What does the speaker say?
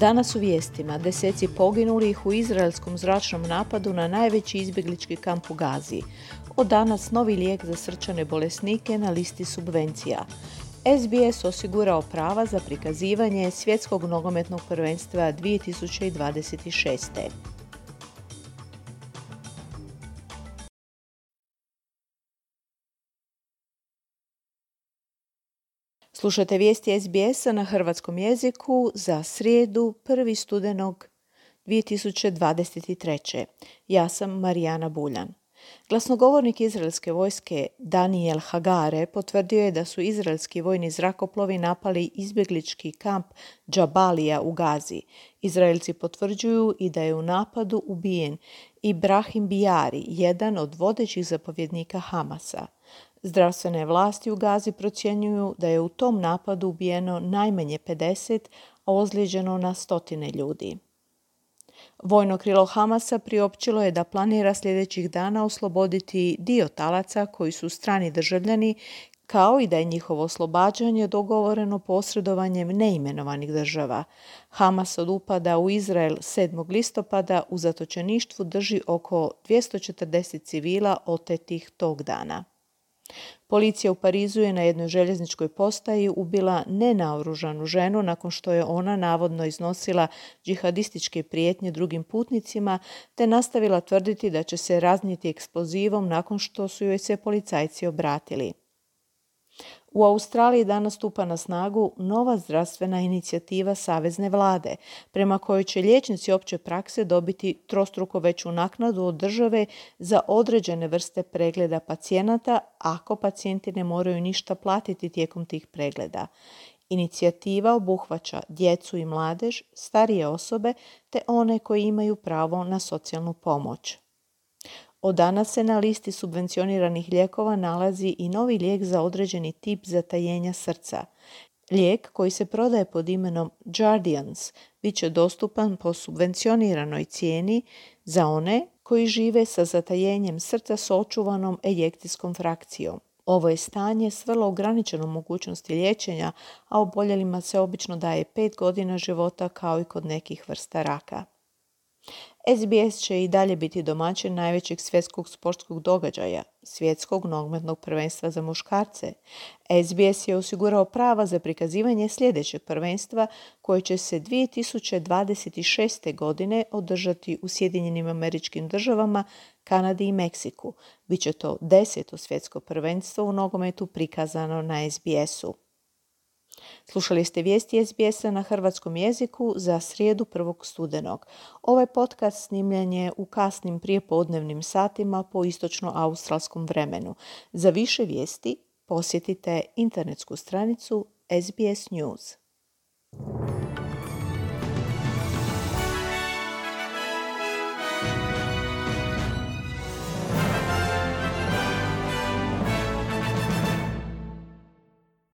Danas u vijestima deseci poginulih u izraelskom zračnom napadu na najveći izbjeglički kamp u Gazi. Od danas novi lijek za srčane bolesnike na listi subvencija. SBS osigurao prava za prikazivanje svjetskog nogometnog prvenstva 2026. Slušajte vijesti SBS-a na hrvatskom jeziku za srijedu 1. studenog 2023. Ja sam Marijana Buljan. Glasnogovornik izraelske vojske Daniel Hagare potvrdio je da su izraelski vojni zrakoplovi napali izbjeglički kamp Džabalija u Gazi. Izraelci potvrđuju i da je u napadu ubijen Ibrahim Bijari, jedan od vodećih zapovjednika Hamasa. Zdravstvene vlasti u Gazi procjenjuju da je u tom napadu ubijeno najmanje 50, a ozlijeđeno na stotine ljudi. Vojno krilo Hamasa priopćilo je da planira sljedećih dana osloboditi dio talaca koji su strani državljani, kao i da je njihovo oslobađanje dogovoreno posredovanjem neimenovanih država. Hamas od upada u Izrael 7. listopada u zatočeništvu drži oko 240 civila otetih tog dana. Policija u Parizu je na jednoj željezničkoj postaji ubila nenaoružanu ženu nakon što je ona navodno iznosila džihadističke prijetnje drugim putnicima te nastavila tvrditi da će se raznijeti eksplozivom nakon što su joj se policajci obratili. U Australiji danas stupa na snagu nova zdravstvena inicijativa Savezne vlade, prema kojoj će liječnici opće prakse dobiti trostruko veću naknadu od države za određene vrste pregleda pacijenata ako pacijenti ne moraju ništa platiti tijekom tih pregleda. Inicijativa obuhvaća djecu i mladež, starije osobe te one koji imaju pravo na socijalnu pomoć. Od danas se na listi subvencioniranih lijekova nalazi i novi lijek za određeni tip zatajenja srca. Lijek koji se prodaje pod imenom Jardians bit će dostupan po subvencioniranoj cijeni za one koji žive sa zatajenjem srca s očuvanom ejekcijskom frakcijom. Ovo je stanje s vrlo ograničenom mogućnosti liječenja, a oboljelima se obično daje pet godina života kao i kod nekih vrsta raka. SBS će i dalje biti domaćin najvećeg svjetskog sportskog događaja, svjetskog nogometnog prvenstva za muškarce. SBS je osigurao prava za prikazivanje sljedećeg prvenstva koje će se 2026. godine održati u Sjedinjenim američkim državama, Kanadi i Meksiku. Biće to deseto svjetsko prvenstvo u nogometu prikazano na SBS-u. Slušali ste vijesti SBS-a na hrvatskom jeziku za srijedu 1. studenog. Ovaj podcast snimljen je u kasnim prijepodnevnim satima po istočno-australskom vremenu. Za više vijesti posjetite internetsku stranicu SBS News.